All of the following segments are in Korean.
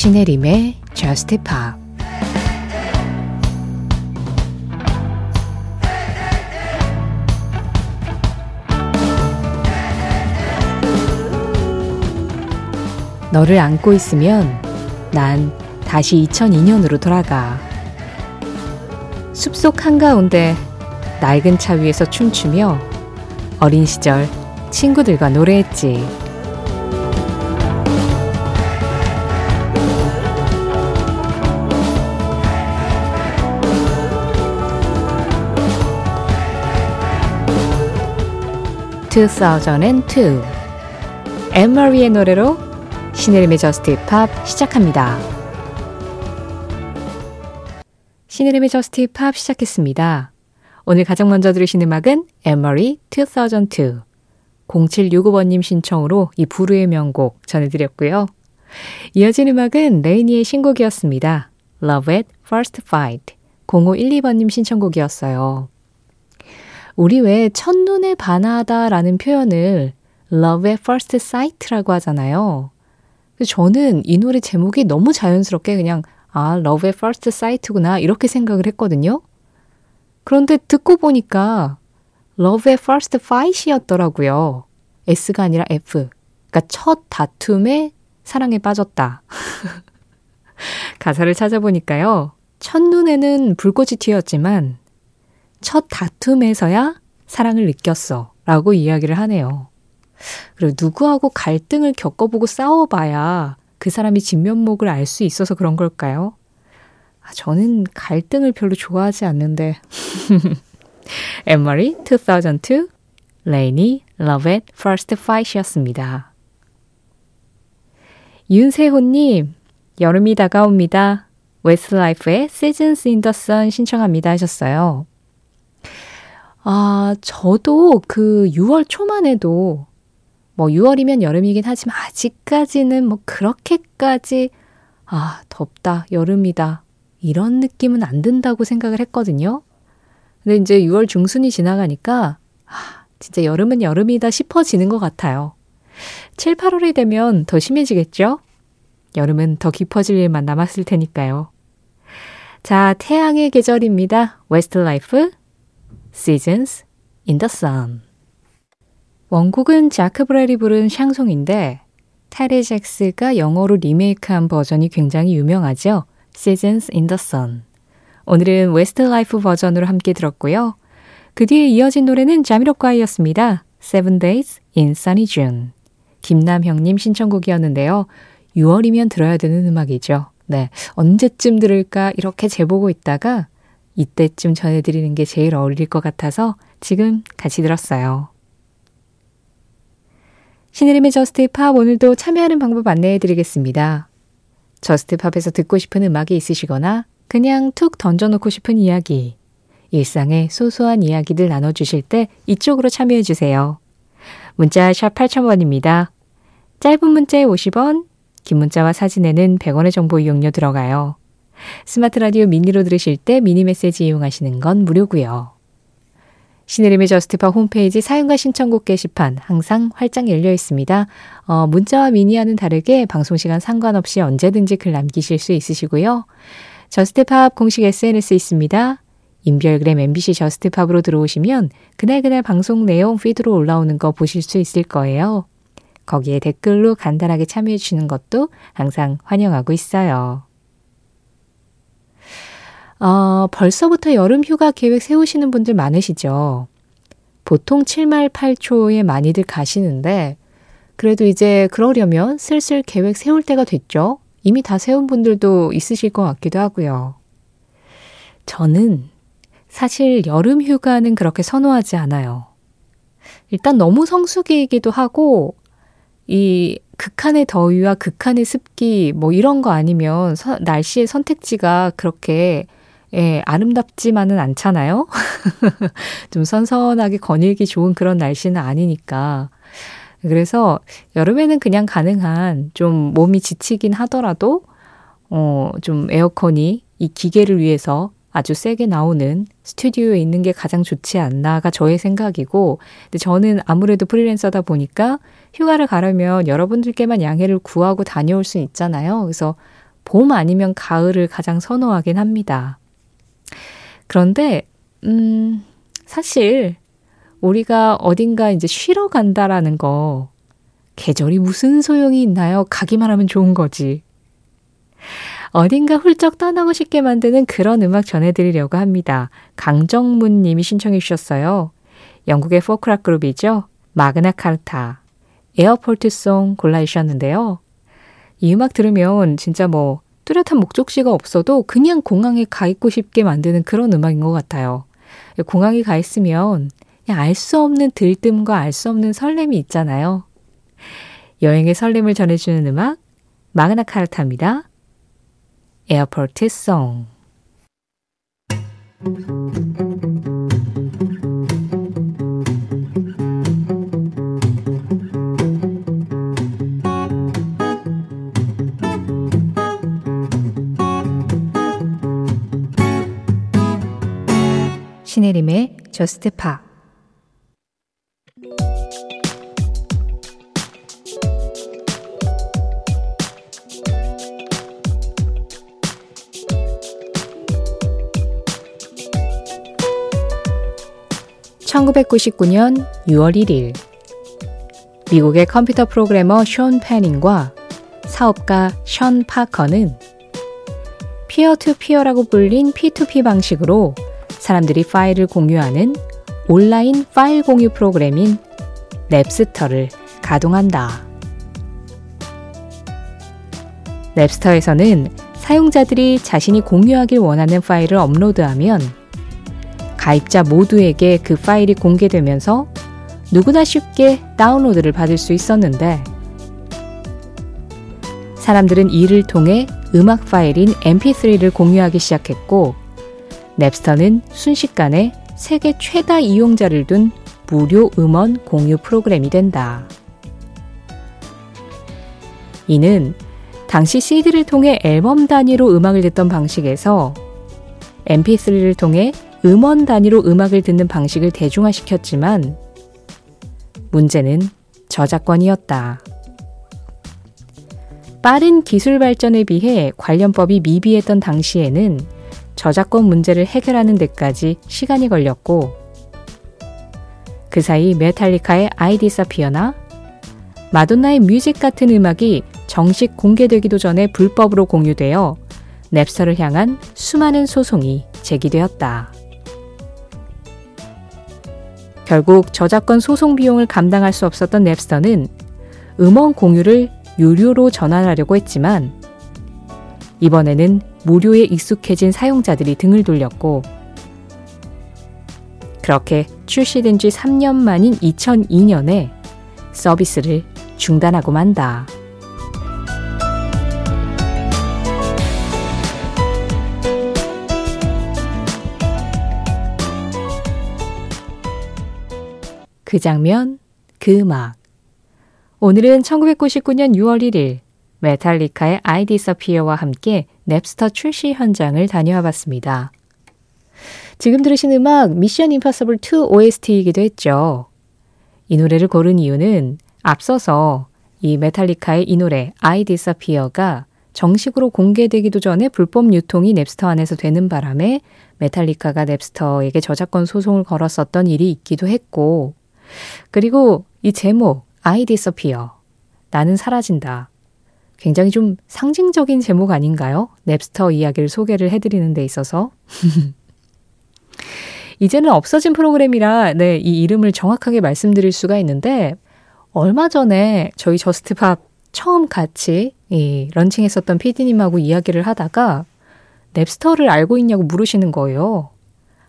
신혜림의 Just Pop 너를 안고 있으면 난 다시 2002년으로 돌아가. 숲속 한가운데 낡은 차 위에서 춤추며 어린 시절 친구들과 노래했지. (2002) 앤 마리의 노래로 신혜림의 Just Pop 시작합니다. 신혜림의 Just Pop 시작했습니다. 오늘 가장 먼저 들으신 음악은 앤 마리 2002 0765번님 신청으로 이 불후의 명곡 전해드렸고요. 이어진 음악은 레이니의 신곡이었습니다. Love at First Fight 0512번님 신청곡이었어요. 우리 왜 첫눈에 반하다라는 표현을 Love at First Sight라고 하잖아요. 저는 이 노래 제목이 너무 자연스럽게 그냥 아, Love at First Sight구나 이렇게 생각을 했거든요. 그런데 듣고 보니까 Love at First Fight이었더라고요. S가 아니라 F. 그러니까 첫 다툼에 사랑에 빠졌다. 가사를 찾아보니까요. 첫눈에는 불꽃이 튀었지만 첫 다툼에서야 사랑을 느꼈어. 라고 이야기를 하네요. 그리고 누구하고 갈등을 겪어보고 싸워봐야 그 사람이 진면목을 알 수 있어서 그런 걸까요? 아, 저는 갈등을 별로 좋아하지 않는데. 엠머리 2002, 레이니 Love at First Fight이었습니다. 윤세호님, 여름이 다가옵니다. 웨스트라이프의 Seasons in the Sun 신청합니다 하셨어요. 아, 저도 그 6월 초만 해도 뭐 6월이면 여름이긴 하지만 아직까지는 뭐 그렇게까지 아, 덥다, 여름이다. 이런 느낌은 안 든다고 생각을 했거든요. 근데 이제 6월 중순이 지나가니까 아, 진짜 여름은 여름이다 싶어지는 것 같아요. 7, 8월이 되면 더 심해지겠죠? 여름은 더 깊어질 일만 남았을 테니까요. 자, 태양의 계절입니다. 웨스트 라이프 Seasons in the Sun 원곡은 자크 브렐이 부른 샹송인데 테리 잭스가 영어로 리메이크한 버전이 굉장히 유명하죠. Seasons in the Sun. 오늘은 웨스트 라이프 버전으로 함께 들었고요. 그 뒤에 이어진 노래는 자미로콰이였습니다. Seven Days in Sunny June. 김남형님 신청곡이었는데요. 6월이면 들어야 되는 음악이죠. 네. 언제쯤 들을까 이렇게 재보고 있다가 이때쯤 전해드리는 게 제일 어울릴 것 같아서 지금 같이 들었어요. 신혜림의 Just Pop 오늘도 참여하는 방법 안내해 드리겠습니다. Just Pop에서 듣고 싶은 음악이 있으시거나 그냥 툭 던져놓고 싶은 이야기, 일상의 소소한 이야기들 나눠주실 때 이쪽으로 참여해 주세요. 문자 샵 8000번입니다. 짧은 문자에 50원, 긴 문자와 사진에는 100원의 정보 이용료 들어가요. 스마트 라디오 미니로 들으실 때 미니 메시지 이용하시는 건 무료고요. 신혜림의 Just Pop 홈페이지 사연과 신청곡 게시판 항상 활짝 열려 있습니다. 어, 문자와 미니와는 다르게 방송 시간 상관없이 언제든지 글 남기실 수 있으시고요. Just Pop 공식 SNS 있습니다. 인별그램 MBC Just Pop으로 들어오시면 그날그날 방송 내용 피드로 올라오는 거 보실 수 있을 거예요. 거기에 댓글로 간단하게 참여해 주시는 것도 항상 환영하고 있어요. 어, 벌써부터 여름 휴가 계획 세우시는 분들 많으시죠? 보통 7말 8초에 많이들 가시는데, 그래도 이제 그러려면 슬슬 계획 세울 때가 됐죠? 이미 다 세운 분들도 있으실 것 같기도 하고요. 저는 사실 여름 휴가는 그렇게 선호하지 않아요. 일단 너무 성수기이기도 하고, 이 극한의 더위와 극한의 습기, 뭐 이런 거 아니면 서, 날씨의 선택지가 그렇게 예, 아름답지만은 않잖아요? 좀 선선하게 거닐기 좋은 그런 날씨는 아니니까. 그래서 여름에는 그냥 가능한 좀 몸이 지치긴 하더라도, 어, 좀 에어컨이 이 기계를 위해서 아주 세게 나오는 스튜디오에 있는 게 가장 좋지 않나가 저의 생각이고, 근데 저는 아무래도 프리랜서다 보니까 휴가를 가려면 여러분들께만 양해를 구하고 다녀올 수 있잖아요. 그래서 봄 아니면 가을을 가장 선호하긴 합니다. 그런데, 음, 사실, 우리가 어딘가 이제 쉬러 간다라는 거, 계절이 무슨 소용이 있나요? 가기만 하면 좋은 거지. 어딘가 훌쩍 떠나고 싶게 만드는 그런 음악 전해드리려고 합니다. 강정문 님이 신청해 주셨어요. 영국의 포크락 그룹이죠. 마그나 카르타. 에어포트송 골라 주셨는데요. 이 음악 들으면 진짜 뭐 뚜렷한 목적지가 없어도 그냥 공항에 가 있고 싶게 만드는 그런 음악인 것 같아요. 공항에 가 있으면 알 수 없는 들뜸과 알 수 없는 설렘이 있잖아요. 여행의 설렘을 전해주는 음악 마그나 카르타입니다. 에어포트 송 신혜림의 저스트 파 1999년 6월 1일. 미국의 컴퓨터 프로그래머 션 패닝과 사업가 션 파커는 peer-to-peer라고 불린 P2P 방식으로 사람들이 파일을 공유하는 온라인 파일 공유 프로그램인 냅스터를 가동한다. 냅스터에서는 사용자들이 자신이 공유하길 원하는 파일을 업로드하면 가입자 모두에게 그 파일이 공개되면서 누구나 쉽게 다운로드를 받을 수 있었는데 사람들은 이를 통해 음악 파일인 mp3를 공유하기 시작했고 넵스터는 순식간에 세계 최다 이용자를 둔 무료 음원 공유 프로그램이 된다. 이는 당시 CD를 통해 앨범 단위로 음악을 듣던 방식에서 mp3를 통해 음원 단위로 음악을 듣는 방식을 대중화시켰지만 문제는 저작권이었다. 빠른 기술 발전에 비해 관련법이 미비했던 당시에는 저작권 문제를 해결하는 데까지 시간이 걸렸고 그 사이 메탈리카의 아이디 사피어나 마돈나의 뮤직 같은 음악이 정식 공개되기도 전에 불법으로 공유되어 넵스터를 향한 수많은 소송이 제기되었다. 결국 저작권 소송 비용을 감당할 수 없었던 넵스터는 음원 공유를 유료로 전환하려고 했지만 이번에는 무료에 익숙해진 사용자들이 등을 돌렸고 그렇게 출시된 지 3년 만인 2002년에 서비스를 중단하고 만다. 그 장면, 그 음악. 오늘은 1999년 6월 1일 메탈리카의 I Disappear와 함께 넵스터 출시 현장을 다녀와 봤습니다. 지금 들으신 음악 미션 임파서블 2 OST이기도 했죠. 이 노래를 고른 이유는 앞서서 이 메탈리카의 이 노래 I Disappear가 정식으로 공개되기도 전에 불법 유통이 넵스터 안에서 되는 바람에 메탈리카가 냅스터에게 저작권 소송을 걸었었던 일이 있기도 했고 그리고 이 제목, I disappear. 나는 사라진다. 굉장히 좀 상징적인 제목 아닌가요? 냅스터 이야기를 소개를 해드리는 데 있어서. 이제는 없어진 프로그램이라 네, 이 이름을 정확하게 말씀드릴 수가 있는데 얼마 전에 저희 Just Pop 처음 같이 이 런칭했었던 PD님하고 이야기를 하다가 넵스터를 알고 있냐고 물으시는 거예요.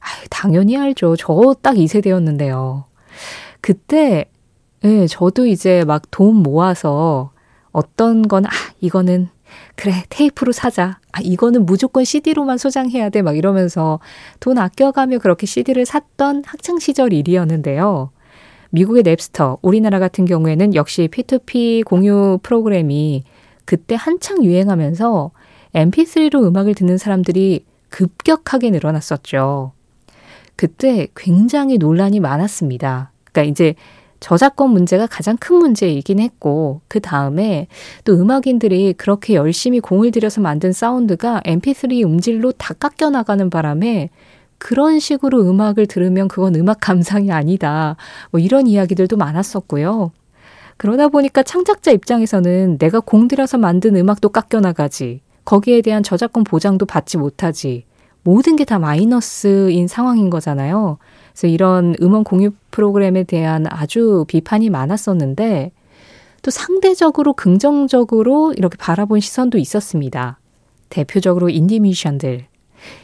아유, 당연히 알죠. 저딱이 세대였는데요. 그때 예, 저도 이제 막 돈 모아서 어떤 건, 아, 이거는, 그래, 테이프로 사자. 아, 이거는 무조건 CD로만 소장해야 돼. 막 이러면서 돈 아껴가며 그렇게 CD를 샀던 학창시절 일이었는데요. 미국의 넵스터, 우리나라 같은 경우에는 역시 P2P 공유 프로그램이 그때 한창 유행하면서 MP3로 음악을 듣는 사람들이 급격하게 늘어났었죠. 그때 굉장히 논란이 많았습니다. 그러니까 이제 저작권 문제가 가장 큰 문제이긴 했고, 그 다음에 또 음악인들이 그렇게 열심히 공을 들여서 만든 사운드가 mp3 음질로 다 깎여 나가는 바람에 그런 식으로 음악을 들으면 그건 음악 감상이 아니다. 뭐 이런 이야기들도 많았었고요. 그러다 보니까 창작자 입장에서는 내가 공들여서 만든 음악도 깎여 나가지. 거기에 대한 저작권 보장도 받지 못하지. 모든 게 다 마이너스인 상황인 거잖아요. 그래서 이런 음원 공유 프로그램에 대한 아주 비판이 많았었는데 또 상대적으로 긍정적으로 이렇게 바라본 시선도 있었습니다. 대표적으로 인디 뮤지션들.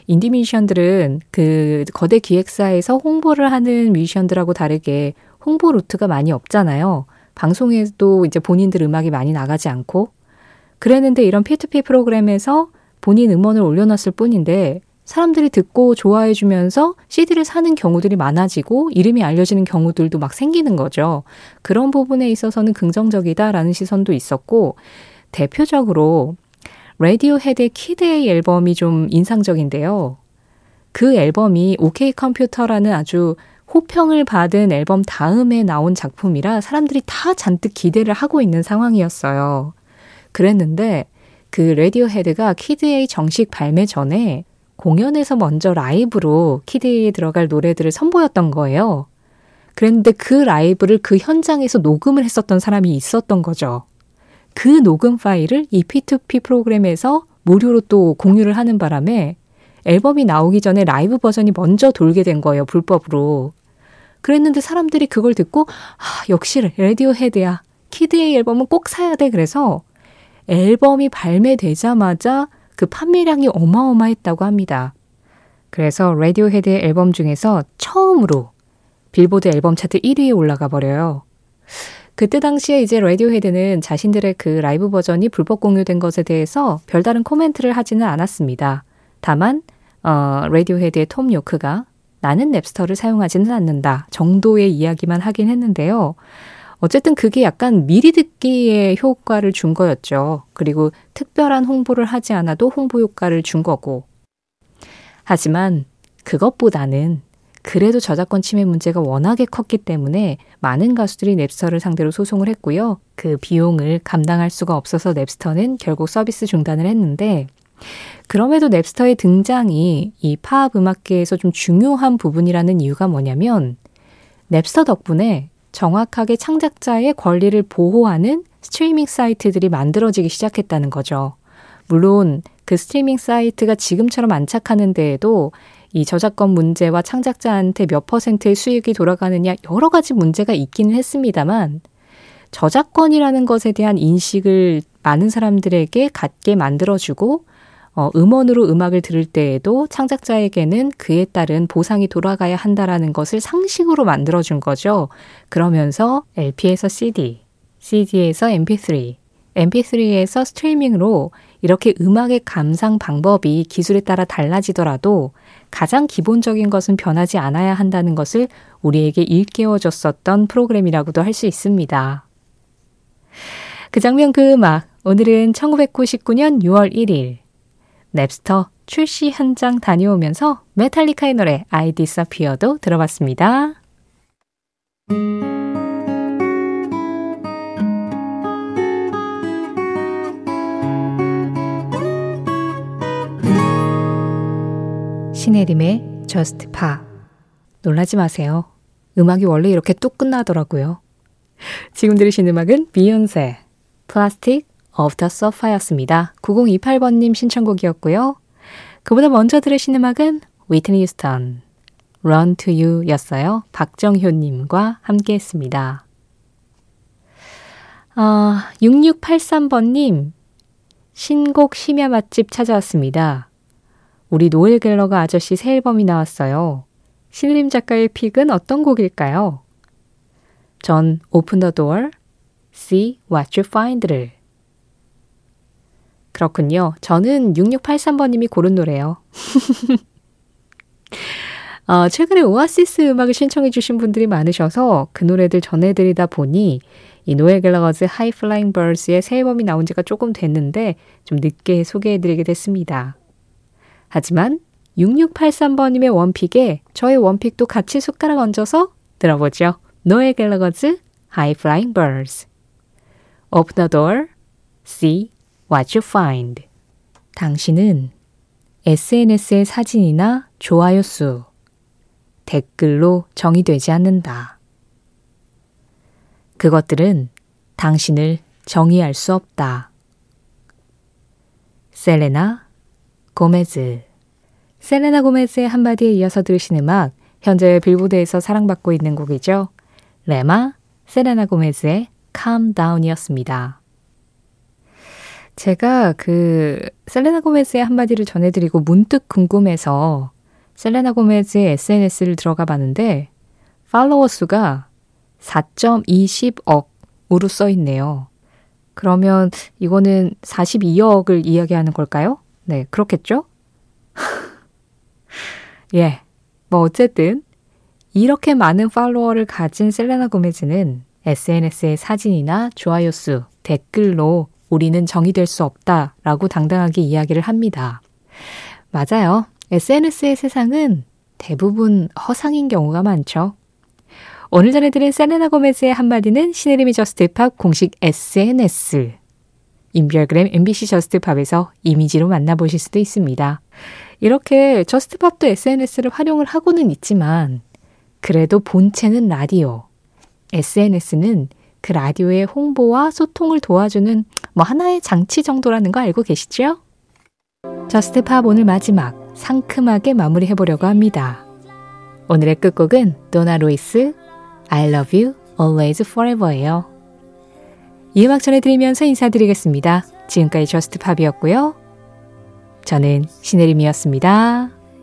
인디 뮤지션들은 그 거대 기획사에서 홍보를 하는 뮤지션들하고 다르게 홍보 루트가 많이 없잖아요. 방송에도 이제 본인들 음악이 많이 나가지 않고 그랬는데 이런 P2P 프로그램에서 본인 음원을 올려놨을 뿐인데 사람들이 듣고 좋아해 주면서 CD를 사는 경우들이 많아지고 이름이 알려지는 경우들도 막 생기는 거죠. 그런 부분에 있어서는 긍정적이다라는 시선도 있었고 대표적으로 라디오 헤드의 Kid A 앨범이 좀 인상적인데요. 그 앨범이 OK 컴퓨터라는 아주 호평을 받은 앨범 다음에 나온 작품이라 사람들이 다 잔뜩 기대를 하고 있는 상황이었어요. 그랬는데 그 레디오 헤드가 Kid A 정식 발매 전에 공연에서 먼저 라이브로 Kid A에 들어갈 노래들을 선보였던 거예요. 그랬는데 그 라이브를 그 현장에서 녹음을 했었던 사람이 있었던 거죠. 그 녹음 파일을 이 P2P 프로그램에서 무료로 또 공유를 하는 바람에 앨범이 나오기 전에 라이브 버전이 먼저 돌게 된 거예요, 불법으로. 그랬는데 사람들이 그걸 듣고, 아, 역시 레디오 헤드야. Kid A 앨범은 꼭 사야 돼. 그래서 앨범이 발매되자마자 그 판매량이 어마어마했다고 합니다. 그래서 레디오 헤드의 앨범 중에서 처음으로 빌보드 앨범 차트 1위에 올라가 버려요. 그때 당시에 이제 라디오헤드는 자신들의 그 라이브 버전이 불법 공유된 것에 대해서 별다른 코멘트를 하지는 않았습니다. 다만 어, 라디오헤드의 톰 요크가 나는 랩스터를 사용하지는 않는다 정도의 이야기만 하긴 했는데요. 어쨌든 그게 약간 미리 듣기에 효과를 준 거였죠. 그리고 특별한 홍보를 하지 않아도 홍보 효과를 준 거고. 하지만 그것보다는 그래도 저작권 침해 문제가 워낙에 컸기 때문에 많은 가수들이 넵스터를 상대로 소송을 했고요. 그 비용을 감당할 수가 없어서 넵스터는 결국 서비스 중단을 했는데 그럼에도 냅스터의 등장이 이 팝 음악계에서 좀 중요한 부분이라는 이유가 뭐냐면 냅스터 덕분에 정확하게 창작자의 권리를 보호하는 스트리밍 사이트들이 만들어지기 시작했다는 거죠. 물론 그 스트리밍 사이트가 지금처럼 안착하는 데에도 이 저작권 문제와 창작자한테 몇 퍼센트의 수익이 돌아가느냐 여러 가지 문제가 있기는 했습니다만 저작권이라는 것에 대한 인식을 많은 사람들에게 갖게 만들어주고 어, 음원으로 음악을 들을 때에도 창작자에게는 그에 따른 보상이 돌아가야 한다라는 것을 상식으로 만들어준 거죠. 그러면서 LP에서 CD, CD에서 MP3, MP3에서 스트리밍으로 이렇게 음악의 감상 방법이 기술에 따라 달라지더라도 가장 기본적인 것은 변하지 않아야 한다는 것을 우리에게 일깨워줬었던 프로그램이라고도 할 수 있습니다. 그 장면 그 음악, 오늘은 1999년 6월 1일, 넵스터 출시 현장 다녀오면서 메탈리카의 노래 I Disappear도 들어봤습니다. 신혜림의 Just Pa. 놀라지 마세요. 음악이 원래 이렇게 뚝 끝나더라고요. 지금 들으신 음악은 비욘세, The Sofa였습니다. 9028번님 신청곡이었고요. 그보다 먼저 들으신 음악은 위트니 유스턴, Run to You 였어요. 박정효님과 함께 했습니다. 아, 6683번님, 신곡 심야 맛집 찾아왔습니다. 우리 노엘 갤러거 아저씨 새 앨범이 나왔어요. 신림 작가의 pick은 어떤 곡일까요? 전 Open the Door, See What You Find를 그렇군요. 저는 6683번님이 고른 노래요. 어, 최근에 오아시스 음악을 신청해 주신 분들이 많으셔서 그 노래들 전해드리다 보니 이 Noel Gallagher's High Flying Birds의 새 앨범이 나온 지가 조금 됐는데 좀 늦게 소개해드리게 됐습니다. 하지만 6683번님의 원픽에 저의 원픽도 같이 숟가락 얹어서 들어보죠. 노에 갤러거즈 High Flying Birds Open the door, see what you find. 당신은 SNS의 사진이나 좋아요 수, 댓글로 정의되지 않는다. 그것들은 당신을 정의할 수 없다. 셀레나 고메즈 셀레나 고메즈의 한마디에 이어서 들으신 음악 현재 빌보드에서 사랑받고 있는 곡이죠. 레마 셀레나 고메즈의 Calm Down이었습니다. 제가 그 셀레나 고메즈의 한마디를 전해드리고 문득 궁금해서 셀레나 고메즈의 SNS를 들어가 봤는데 팔로워 수가 4.20억으로 써 있네요. 그러면 이거는 42억을 이야기하는 걸까요? 네, 그렇겠죠? 예. 뭐 어쨌든 이렇게 많은 팔로워를 가진 셀레나 고메즈는 SNS의 사진이나 좋아요 수, 댓글로 우리는 정의될 수 없다 라고 당당하게 이야기를 합니다. 맞아요. SNS의 세상은 대부분 허상인 경우가 많죠. 오늘 전해드린 셀레나 고메즈의 한마디는 신혜림의 Just Pop 공식 SNS 인별그램 MBC Just Pop에서 이미지로 만나보실 수도 있습니다. 이렇게 Just Pop도 SNS를 활용을 하고는 있지만 그래도 본체는 라디오. SNS는 그 라디오의 홍보와 소통을 도와주는 뭐 하나의 장치 정도라는 거 알고 계시죠? Just Pop 오늘 마지막 상큼하게 마무리해 보려고 합니다. 오늘의 끝곡은 도나 루이스 I love you always forever예요. 이 음악 전해드리면서 인사드리겠습니다. 지금까지 Just Pop이었고요. 저는 신혜림이었습니다.